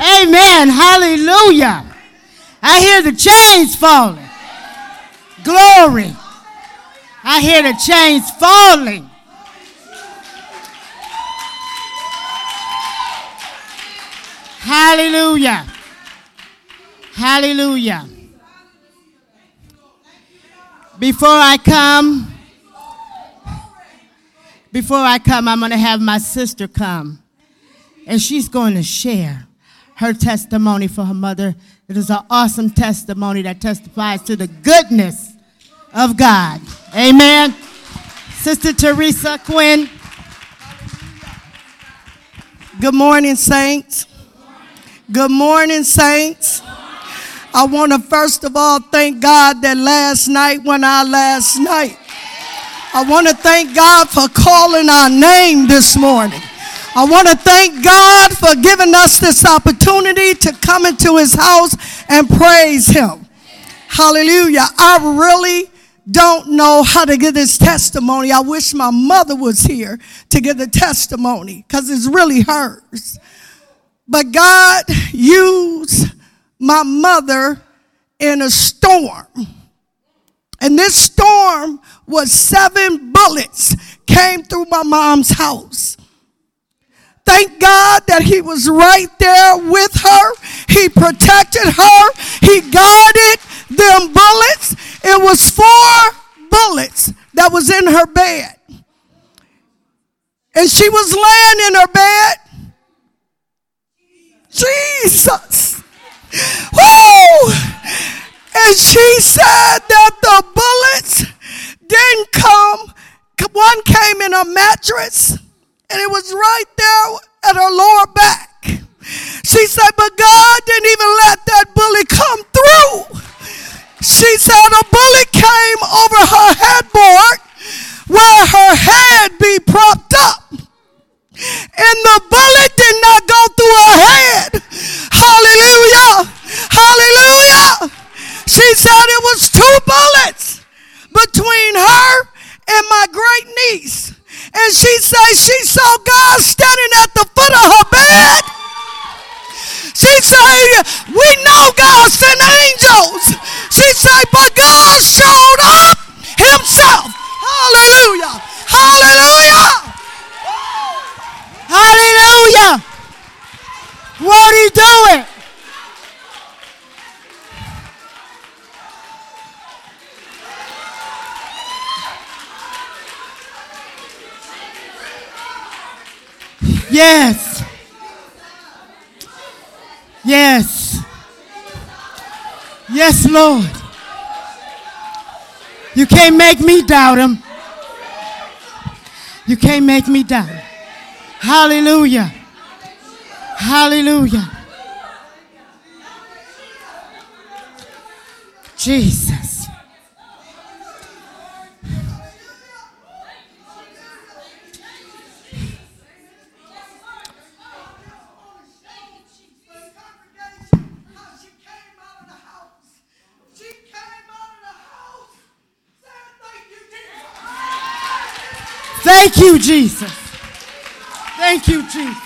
Amen. Hallelujah. I hear the chains falling. Glory. I hear the chains falling. Hallelujah. Hallelujah. Before I come, before I come, I'm going to have my sister come. And she's going to share her testimony for her mother. It is an awesome testimony that testifies to the goodness of God. Amen. Sister Teresa Quinn. Good morning, saints. Good morning, saints. I want to first of all thank God that last night when our last night. I want to thank God for calling our name this morning. I want to thank God for giving us this opportunity to come into his house and praise him. Hallelujah. I really don't know how to give this testimony. I wish my mother was here to give the testimony because it's really hers. But God used my mother in a storm. And this storm was seven bullets came through my mom's house. Thank God that he was right there with her. He protected her. He guarded them bullets. It was four bullets that was in her bed. And she was laying in her bed. Jesus. Woo! And she said that the bullets didn't come. One came in a mattress and it was right there at her lower back. She said, but God didn't even let that bullet come through. She said a bullet came over her headboard where her head be propped up. And the bullet did not go through her head. Hallelujah. Hallelujah. She said it was two bullets between her and my great niece. And she said she Yes. Yes. Yes, Lord. You can't make me doubt him. You can't make me doubt. Hallelujah. Hallelujah. Jesus. Thank you, Jesus. Thank you, Jesus.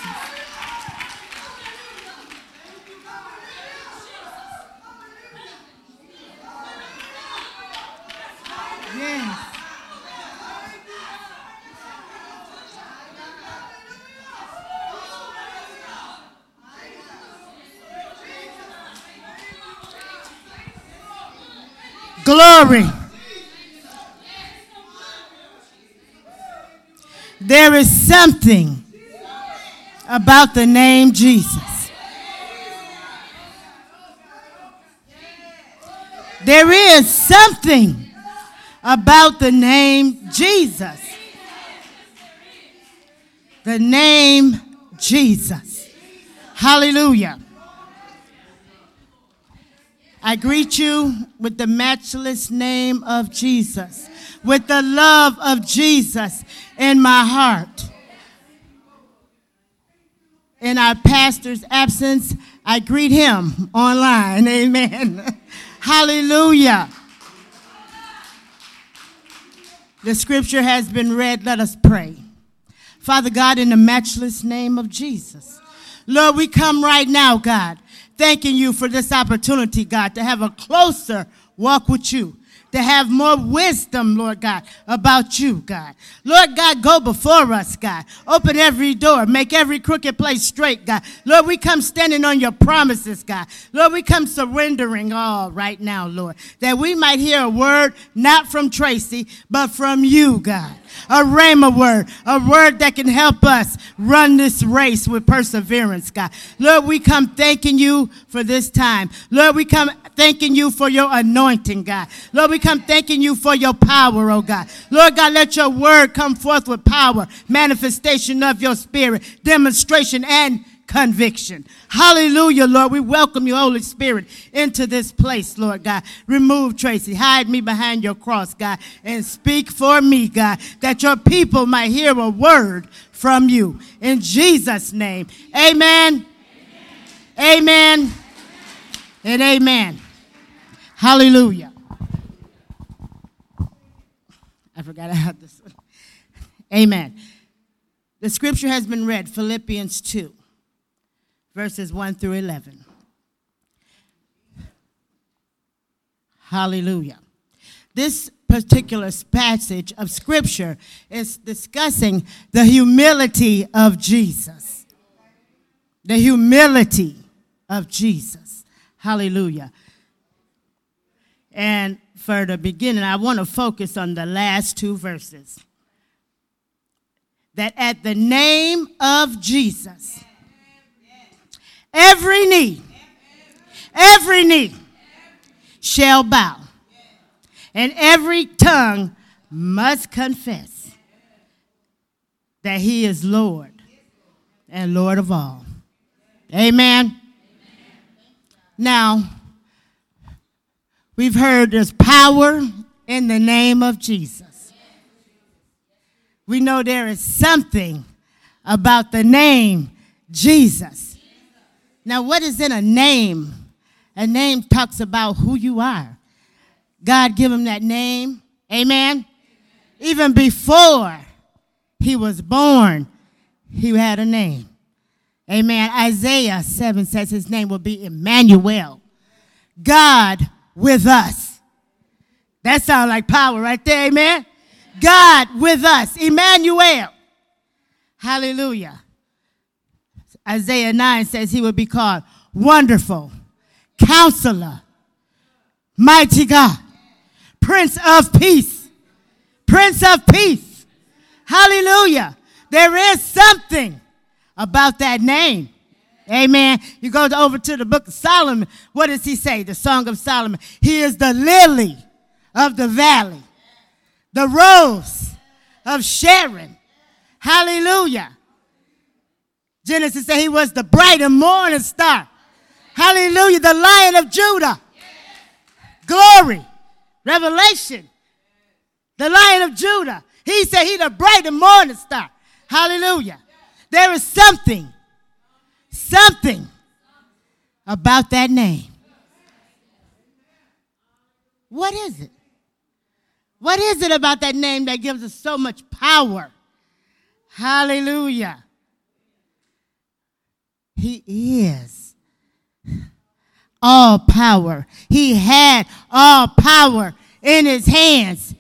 Glory. There is something about the name Jesus. There is something about the name Jesus. The name Jesus. Hallelujah. I greet you with the matchless name of Jesus, with the love of Jesus in my heart. In our pastor's absence, I greet him online. Amen. Hallelujah. The scripture has been read. Let us pray. Father God, in the matchless name of Jesus, Lord, we come right now, God, thanking you for this opportunity, God, to have a closer walk with you to have more wisdom, Lord God, about you, God. Lord God, go before us, God. Open every door, make every crooked place straight, God. Lord, we come standing on your promises, God. Lord, we come surrendering all right now, Lord, that we might hear a word not from Tracy, but from you, God a rhema word, a word that can help us run this race with perseverance, God. Lord, we come thanking you for this time. Lord, we come thanking you for your anointing, God. Lord, we come thanking you for your power, oh God. Lord God, let your word come forth with power, manifestation of your spirit, demonstration, and conviction. Hallelujah, Lord. We welcome you, Holy Spirit, into this place, Lord God. Remove Tracy. Hide me behind your cross, God, and speak for me, God, that your people might hear a word from you. In Jesus' name, amen. Amen. amen. And amen. Hallelujah. I forgot I had this. Amen. The scripture has been read, Philippians 2 verses 1 through 11. Hallelujah. This particular passage of scripture is discussing the humility of Jesus. The humility of Jesus. Hallelujah. And for the beginning, I want to focus on the last two verses. That at the name of Jesus, Every knee, every knee shall bow, and every tongue must confess that he is Lord and Lord of all. Amen. Now, we've heard there's power in the name of Jesus. We know there is something about the name Jesus now, what is in a name? A name talks about who you are. God give him that name. Amen. Even before he was born, he had a name. Amen. Isaiah 7 says his name will be Emmanuel. God with us. That sounds like power right there. Amen. God with us. Emmanuel. Hallelujah. Isaiah 9 says he would be called Wonderful, Counselor, Mighty God, Prince of Peace, Prince of Peace. Hallelujah. There is something about that name. Amen. You go over to the book of Solomon. What does he say? The Song of Solomon. He is the lily of the valley, the rose of Sharon. Hallelujah. Genesis said he was the bright and morning star. Hallelujah. The lion of Judah. Glory. Revelation. The lion of Judah. He said he the bright and morning star. Hallelujah. There is something, something about that name. What is it? What is it about that name that gives us so much power? Hallelujah. He is all power. He had all power in his hands.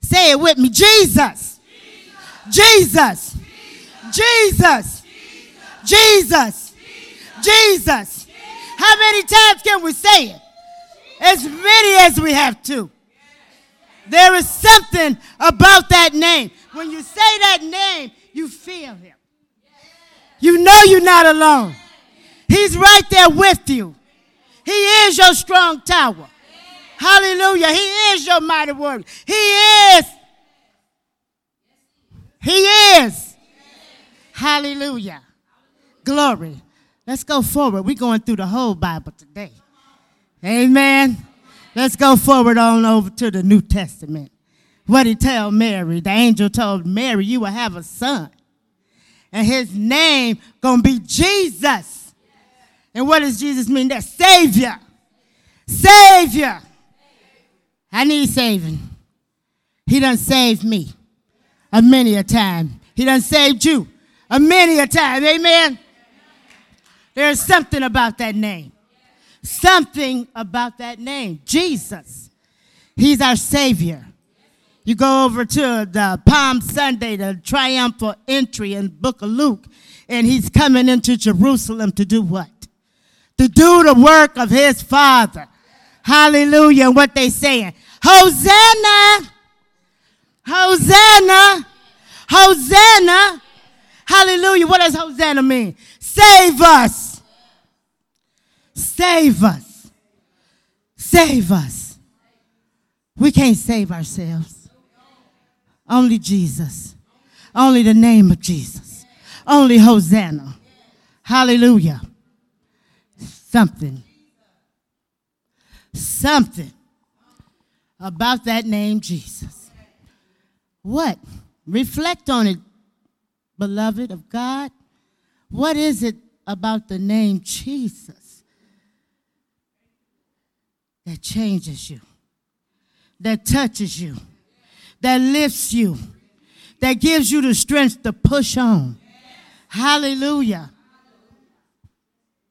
Say it with me Jesus. Jesus. Jesus. Jesus. Jesus. How many times can we say it? As many as we have to. There is something about that name. When you say that name, you feel him. You know you're not alone. He's right there with you. He is your strong tower. Hallelujah. He is your mighty word. He is. He is. Hallelujah. Glory. Let's go forward. We're going through the whole Bible today. Amen. Let's go forward on over to the New Testament. What he tell Mary? The angel told Mary, You will have a son and his name gonna be Jesus. And what does Jesus mean? That Savior. Savior. I need saving. He done saved me a many a time. He done saved you a many a time. Amen. There's something about that name. Something about that name. Jesus. He's our Savior. You go over to the Palm Sunday, the triumphal entry in book of Luke, and he's coming into Jerusalem to do what? To do the work of his Father. Hallelujah. And what they saying? Hosanna! Hosanna! Hosanna! Hallelujah. What does Hosanna mean? Save us. Save us. Save us. We can't save ourselves. Only Jesus. Only the name of Jesus. Only Hosanna. Hallelujah. Something. Something about that name, Jesus. What? Reflect on it, beloved of God. What is it about the name Jesus that changes you, that touches you, that lifts you, that gives you the strength to push on? Hallelujah.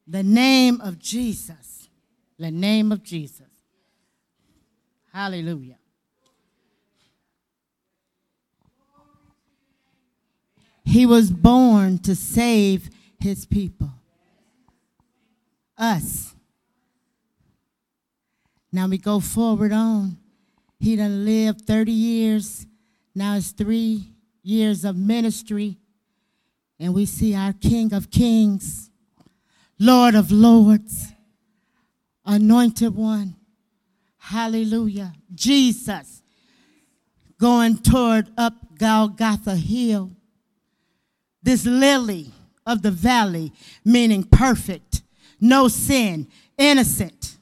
The name of Jesus. The name of Jesus. Hallelujah. He was born to save his people. Us. Now we go forward on. He done lived 30 years. Now it's three years of ministry. And we see our King of Kings, Lord of Lords, Anointed One. Hallelujah. Jesus going toward up Golgotha Hill this lily of the valley, meaning perfect, no sin, innocent.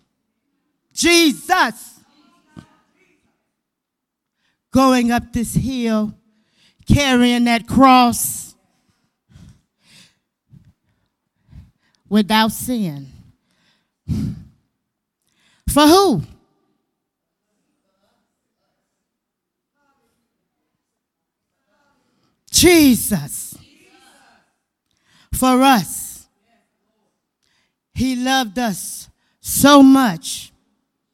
Jesus going up this hill, carrying that cross without sin. For who? Jesus for us. He loved us so much.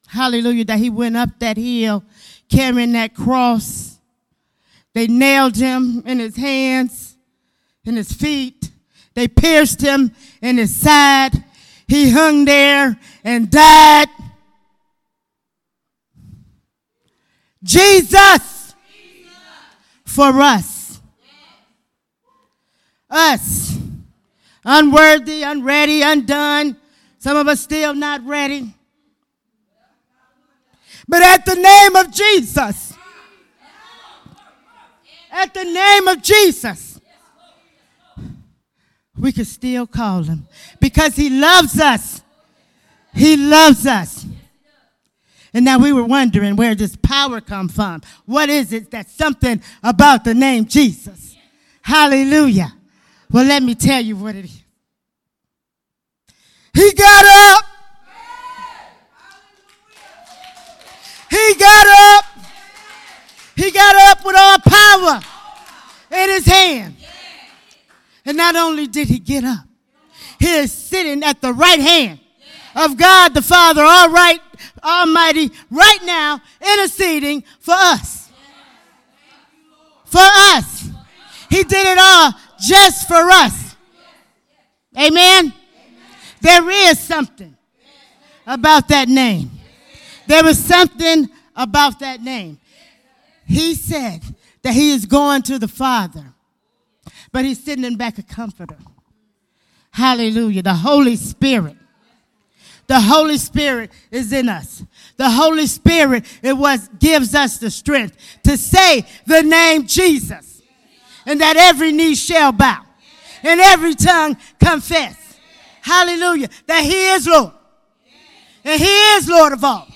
Hallelujah, that he went up that hill carrying that cross. They nailed him in his hands, in his feet. They pierced him in his side. He hung there and died. Jesus, for us. Us unworthy, unready, undone. Some of us still not ready. But at the name of Jesus, at the name of Jesus, we can still call him because he loves us. He loves us. And now we were wondering where does power come from? What is it that's something about the name Jesus? Hallelujah. Well, let me tell you what it is. He got up. He got up. He got up with all power in his hand. And not only did he get up, he is sitting at the right hand of God the Father, all right, Almighty, right now, interceding for us. For us. He did it all just for us. Amen. There is something about that name. There is something about that name. He said that he is going to the Father, but he's sending back a comforter. Hallelujah. The Holy Spirit. The Holy Spirit is in us. The Holy Spirit it was gives us the strength to say the name Jesus. And that every knee shall bow and every tongue confess Hallelujah. That He is Lord. And He is Lord of all.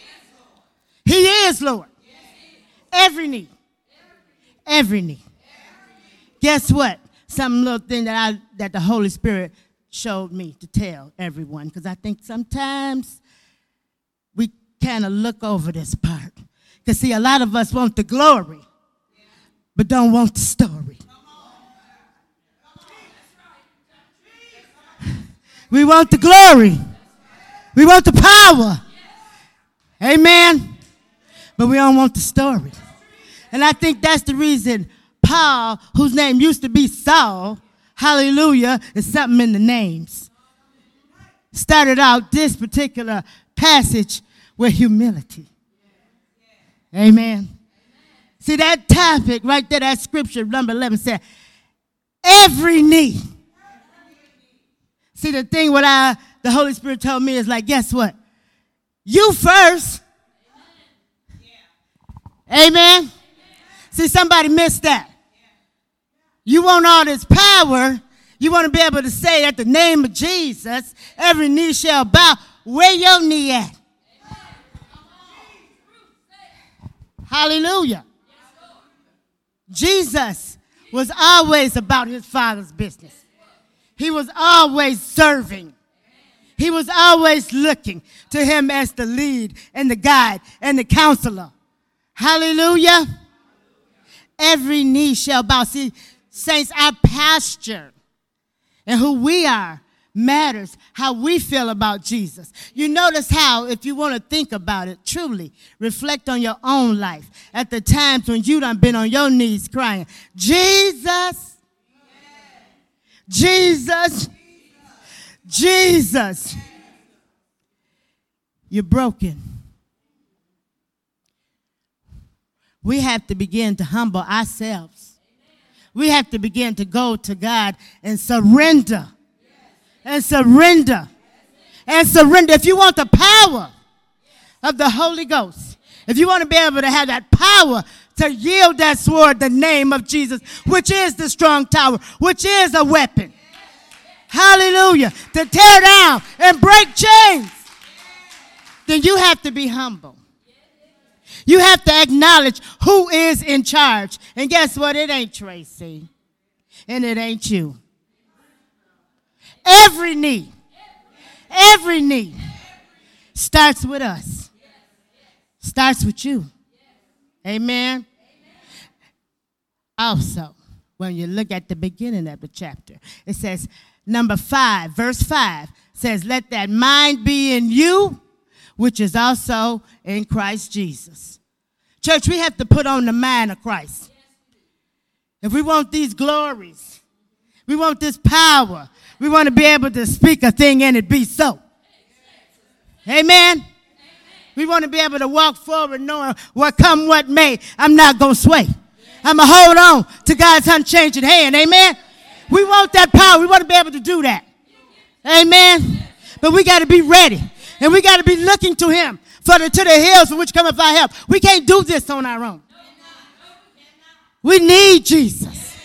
He is Lord. Every knee. Every knee. Guess what? Some little thing that I that the Holy Spirit showed me to tell everyone. Because I think sometimes we kind of look over this part. Because see, a lot of us want the glory, but don't want the story. We want the glory. We want the power. Amen. But we don't want the story. And I think that's the reason Paul, whose name used to be Saul, hallelujah, is something in the names. Started out this particular passage with humility. Amen. See that topic right there, that scripture, number 11 said, every knee. See, the thing what I, the Holy Spirit told me is like, guess what? You first. Amen. See, somebody missed that. You want all this power. You want to be able to say at the name of Jesus, every knee shall bow. Where your knee at? Hallelujah. Jesus was always about his father's business. He was always serving. He was always looking to him as the lead and the guide and the counselor. Hallelujah. Every knee shall bow. See, saints, our pasture and who we are matters how we feel about Jesus. You notice how, if you want to think about it, truly reflect on your own life at the times when you done been on your knees crying, Jesus, Jesus, Jesus. You're broken. We have to begin to humble ourselves. We have to begin to go to God and surrender and surrender. And surrender. If you want the power of the Holy Ghost, if you want to be able to have that power to yield that sword, the name of Jesus, which is the strong tower, which is a weapon. Hallelujah. To tear down and break chains. Then you have to be humble. You have to acknowledge who is in charge. And guess what? It ain't Tracy. And it ain't you. Every knee, every knee starts with us, starts with you. Amen. Also, when you look at the beginning of the chapter, it says, number five, verse five says, Let that mind be in you, which is also in Christ Jesus. Church, we have to put on the mind of Christ. If we want these glories, we want this power, we want to be able to speak a thing and it be so. Amen. We want to be able to walk forward knowing what come what may. I'm not going to sway. I'm going to hold on to God's unchanging hand. Amen. We want that power. We want to be able to do that. Amen. But we got to be ready. And we got to be looking to him for the, to the hills from which cometh our help. We can't do this on our own. We need Jesus.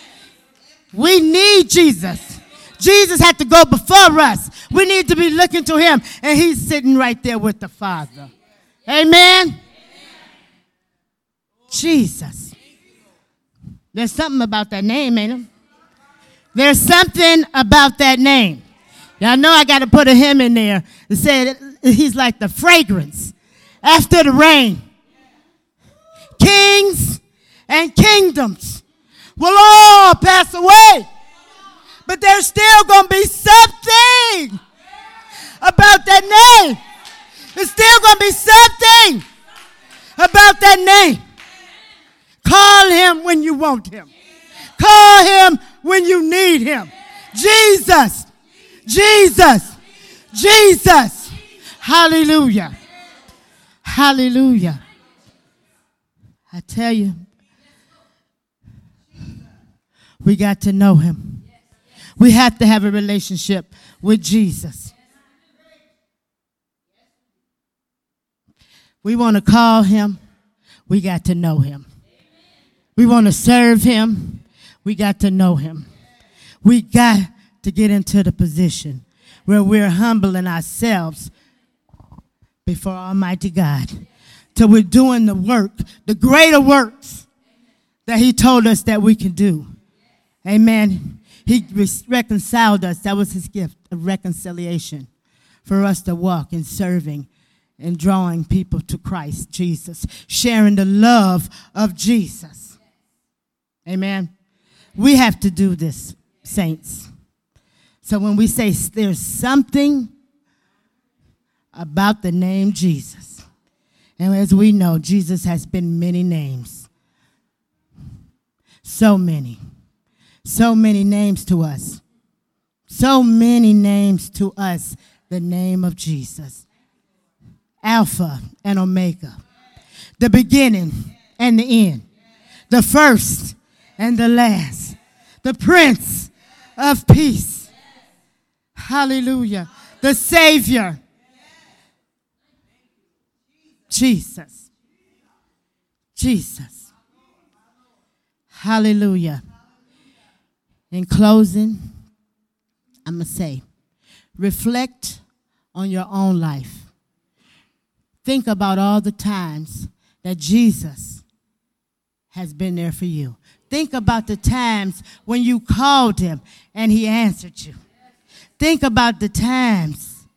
We need Jesus. Jesus had to go before us. We need to be looking to him, and he's sitting right there with the Father. Amen. Amen. Jesus. There's something about that name, ain't it? There's something about that name. Y'all know I got to put a hymn in there that said he's like the fragrance after the rain. Kings and kingdoms will all pass away but there's still going to be something about that name. There's still going to be something about that name. Call him when you want him. Call him when you need him. Jesus. Jesus. Jesus. Hallelujah. Hallelujah. I tell you, we got to know him. We have to have a relationship with Jesus. We want to call him. We got to know him. We want to serve him. We got to know him. We got to get into the position where we're humbling ourselves before Almighty God. Till we're doing the work, the greater works that he told us that we can do. Amen. He reconciled us. That was his gift of reconciliation for us to walk in serving and drawing people to Christ Jesus, sharing the love of Jesus. Amen. We have to do this, saints. So when we say there's something about the name Jesus, and as we know, Jesus has been many names. So many. So many names to us. So many names to us. The name of Jesus. Alpha and Omega. The beginning and the end. The first and the last. The Prince of Peace. Hallelujah. The Savior. Jesus. Jesus. Hallelujah. In closing, I'm going to say reflect on your own life. Think about all the times that Jesus has been there for you. Think about the times when you called him and he answered you. Think about the times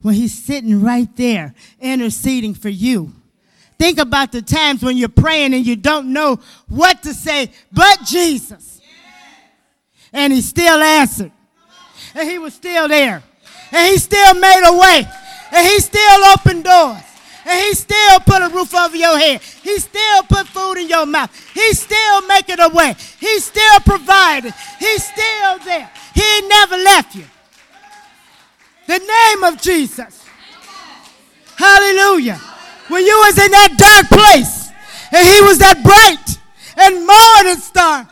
when he's sitting right there interceding for you. Think about the times when you're praying and you don't know what to say but Jesus. And he still answered. And he was still there. And he still made a way. And he still opened doors. And he still put a roof over your head. He still put food in your mouth. He still making a way. He still provided. He's still there. He never left you. The name of Jesus. Hallelujah. When you was in that dark place and he was that bright and morning star.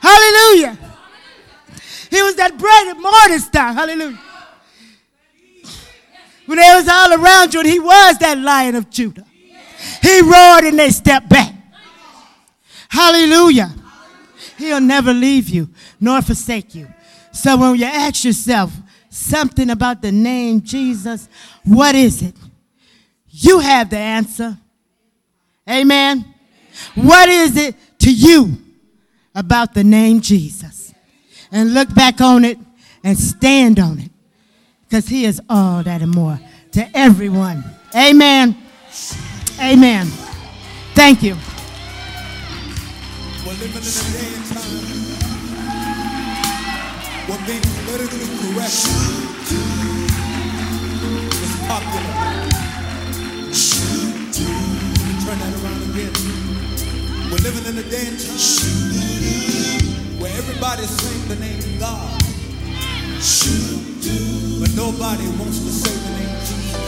Hallelujah. He was that bright and morning star. Hallelujah when they was all around you and he was that lion of Judah. He roared and they stepped back. Hallelujah. He'll never leave you nor forsake you. So when you ask yourself something about the name Jesus, what is it? You have the answer. Amen. What is it to you about the name Jesus? And look back on it and stand on it because he is all that and more to everyone. Amen. Amen. Thank you. We're living in a day and time where being politically correct is popular. Turn that around again. We're living in a day and time where everybody's saying the name of God. But nobody wants to say the name Jesus.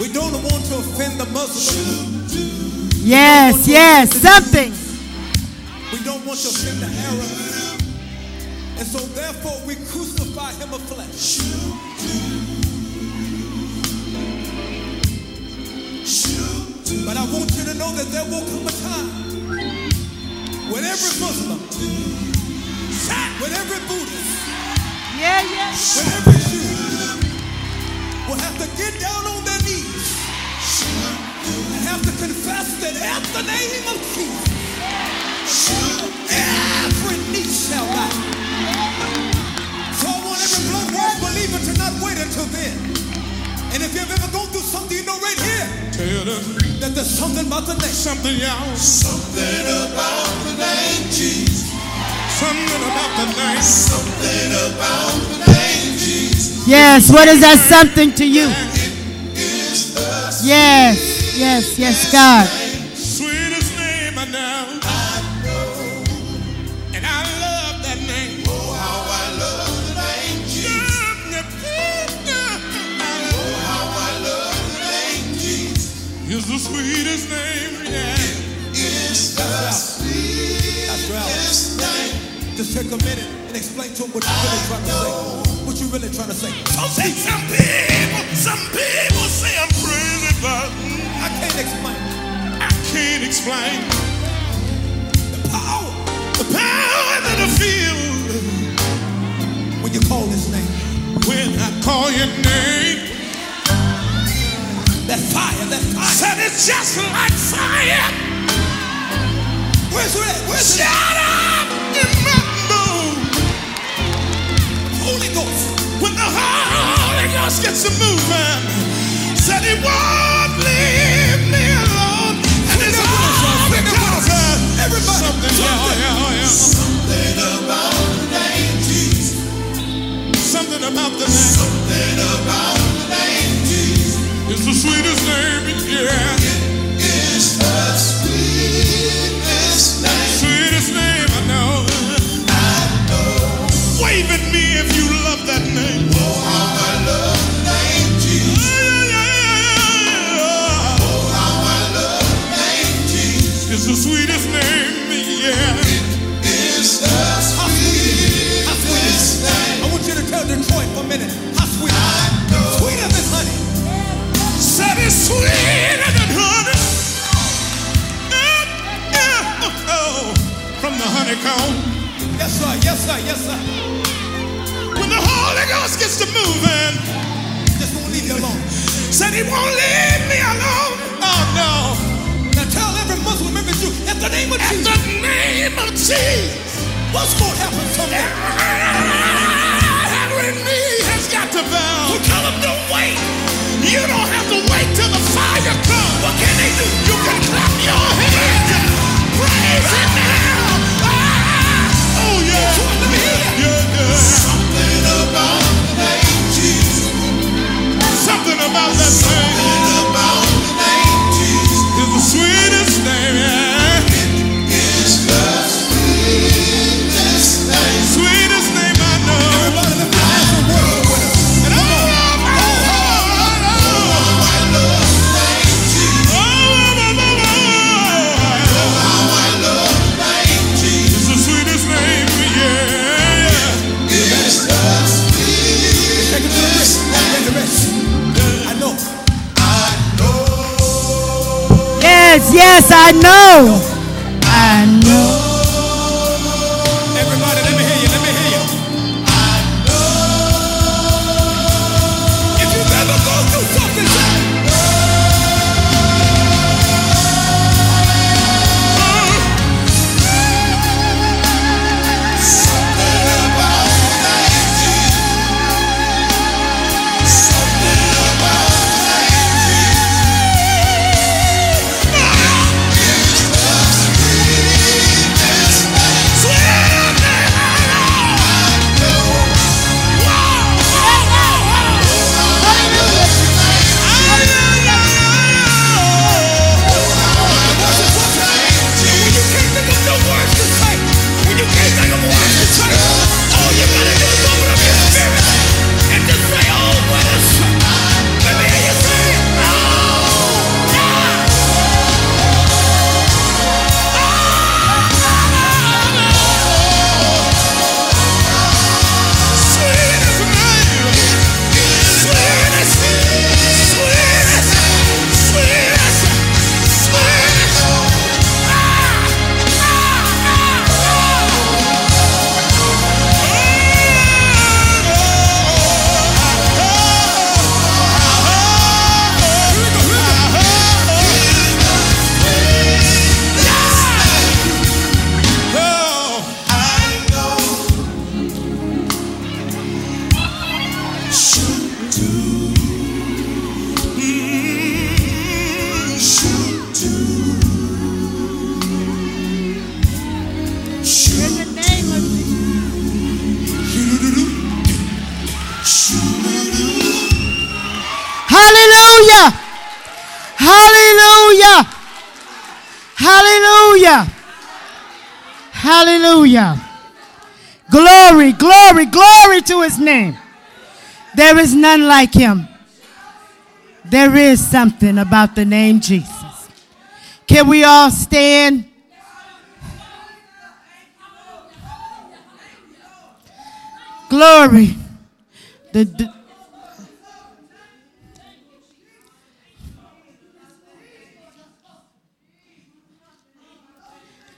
We don't want to offend the Muslim. Yes, yes, something. We don't want to offend the Arab. And so therefore we crucify him of flesh. But I want you to know that there will come a time when every Muslim, when every Buddhist, yeah, yeah, when every Jew. Will have to get down on their knees. And have to confess that at the name of Jesus, every knee shall bow. So I want every blood washed believer to not wait until then. And if you've ever gone through something, you know right here Tell them that there's something about the name. Something else. Something about the name Jesus. Something about the name. Something about the name Jesus. Yes, what is that something to you? Yes, yes, yes, God. The sweetest name, yeah. It's the sweetest name. Just take a minute and explain to him what you're really trying to say. What you really trying to say. So say some people, some people say I'm crazy, but I can't explain. I can't explain. The power, the power that I feel when you call his name. When I call your name. That fire, that fire. Said it's just like fire. Where's it? Where's Shut up in my mood. Holy Ghost. When the Holy Ghost gets to moving, said it won't leave me alone. And it's all because of everybody. Something, something, yeah, yeah, yeah. something about the name Jesus. Something about the name. Something about sweetest name. Yes, sir. Yes, sir. Yes, sir. When the Holy Ghost gets to moving, just won't leave you alone. Said he won't leave me alone. Oh no. Now tell every Muslim, every Jew, at the name of at Jesus. At the name of Jesus. What's going to happen to me? Every knee has got to bow. So tell them don't wait. You don't have to wait till the fire comes. What can they do? You can clap your hands. I know. Hallelujah. Hallelujah. Hallelujah. Glory, glory, glory to his name. There is none like him. There is something about the name Jesus. Can we all stand? Glory. The, the-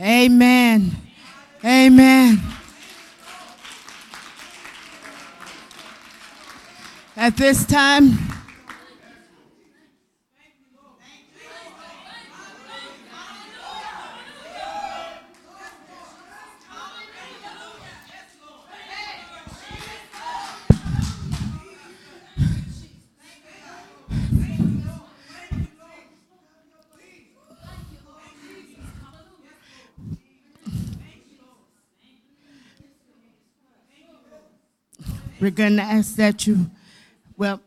Amen. Amen. At this time, We're going to ask that you, well,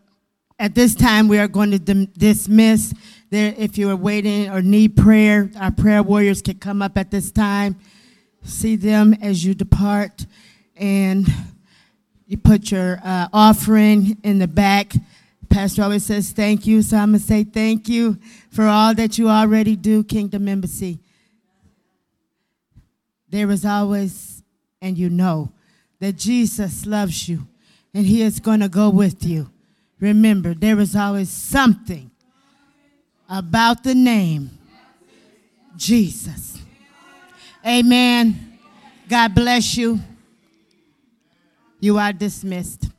at this time, we are going to dismiss. There, if you are waiting or need prayer, our prayer warriors can come up at this time. See them as you depart, and you put your uh, offering in the back. Pastor always says thank you, so I'm gonna say thank you for all that you already do, Kingdom Embassy. There is always, and you know, that Jesus loves you, and He is gonna go with you. Remember, there is always something about the name Jesus. Amen. God bless you. You are dismissed.